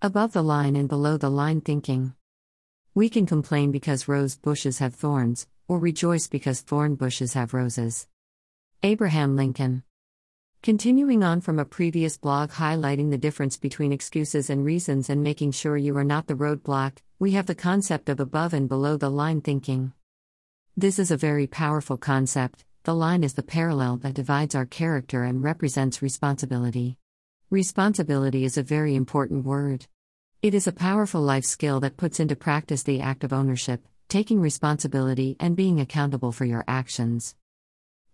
Above the line and below the line thinking. We can complain because rose bushes have thorns, or rejoice because thorn bushes have roses. Abraham Lincoln. Continuing on from a previous blog highlighting the difference between excuses and reasons and making sure you are not the roadblock, we have the concept of above and below the line thinking. This is a very powerful concept. The line is the parallel that divides our character and represents responsibility. Responsibility is a very important word. It is a powerful life skill that puts into practice the act of ownership, taking responsibility, and being accountable for your actions.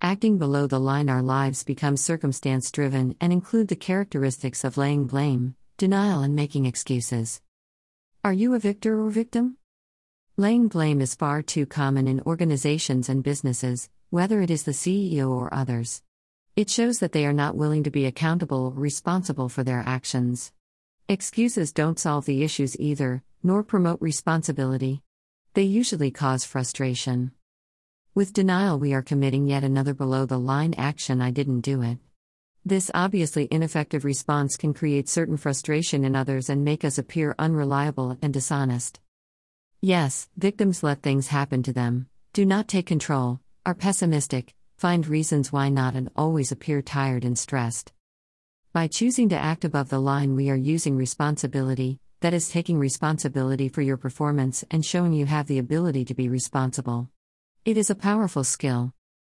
Acting below the line, our lives become circumstance driven and include the characteristics of laying blame, denial, and making excuses. Are you a victor or victim? Laying blame is far too common in organizations and businesses, whether it is the CEO or others. It shows that they are not willing to be accountable responsible for their actions. Excuses don't solve the issues either, nor promote responsibility. They usually cause frustration. With denial, we are committing yet another below the line action I didn't do it. This obviously ineffective response can create certain frustration in others and make us appear unreliable and dishonest. Yes, victims let things happen to them, do not take control, are pessimistic, find reasons why not, and always appear tired and stressed. By choosing to act above the line, we are using responsibility, that is, taking responsibility for your performance and showing you have the ability to be responsible. It is a powerful skill.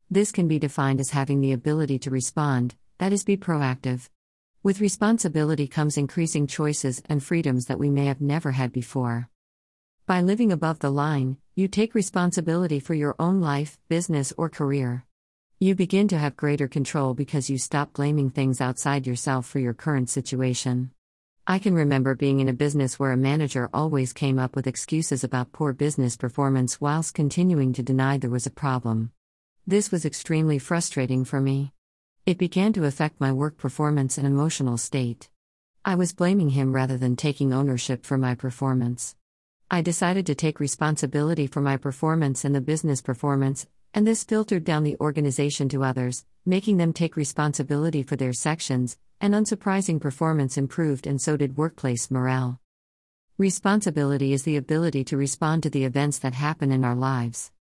This can be defined as having the ability to respond, that is, be proactive. With responsibility comes increasing choices and freedoms that we may have never had before. By living above the line, you take responsibility for your own life, business, or career. You begin to have greater control because you stop blaming things outside yourself for your current situation. I can remember being in a business where a manager always came up with excuses about poor business performance whilst continuing to deny there was a problem. This was extremely frustrating for me. It began to affect my work performance and emotional state. I was blaming him rather than taking ownership for my performance. I decided to take responsibility for my performance and the business performance, and this filtered down the organization to others, making them take responsibility for their sections, and unsurprising performance improved, and so did workplace morale. Responsibility is the ability to respond to the events that happen in our lives.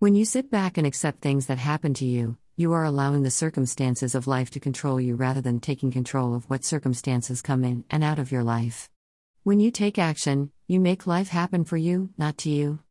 When you sit back and accept things that happen to you, you are allowing the circumstances of life to control you rather than taking control of what circumstances come in and out of your life. When you take action, you make life happen for you, not to you.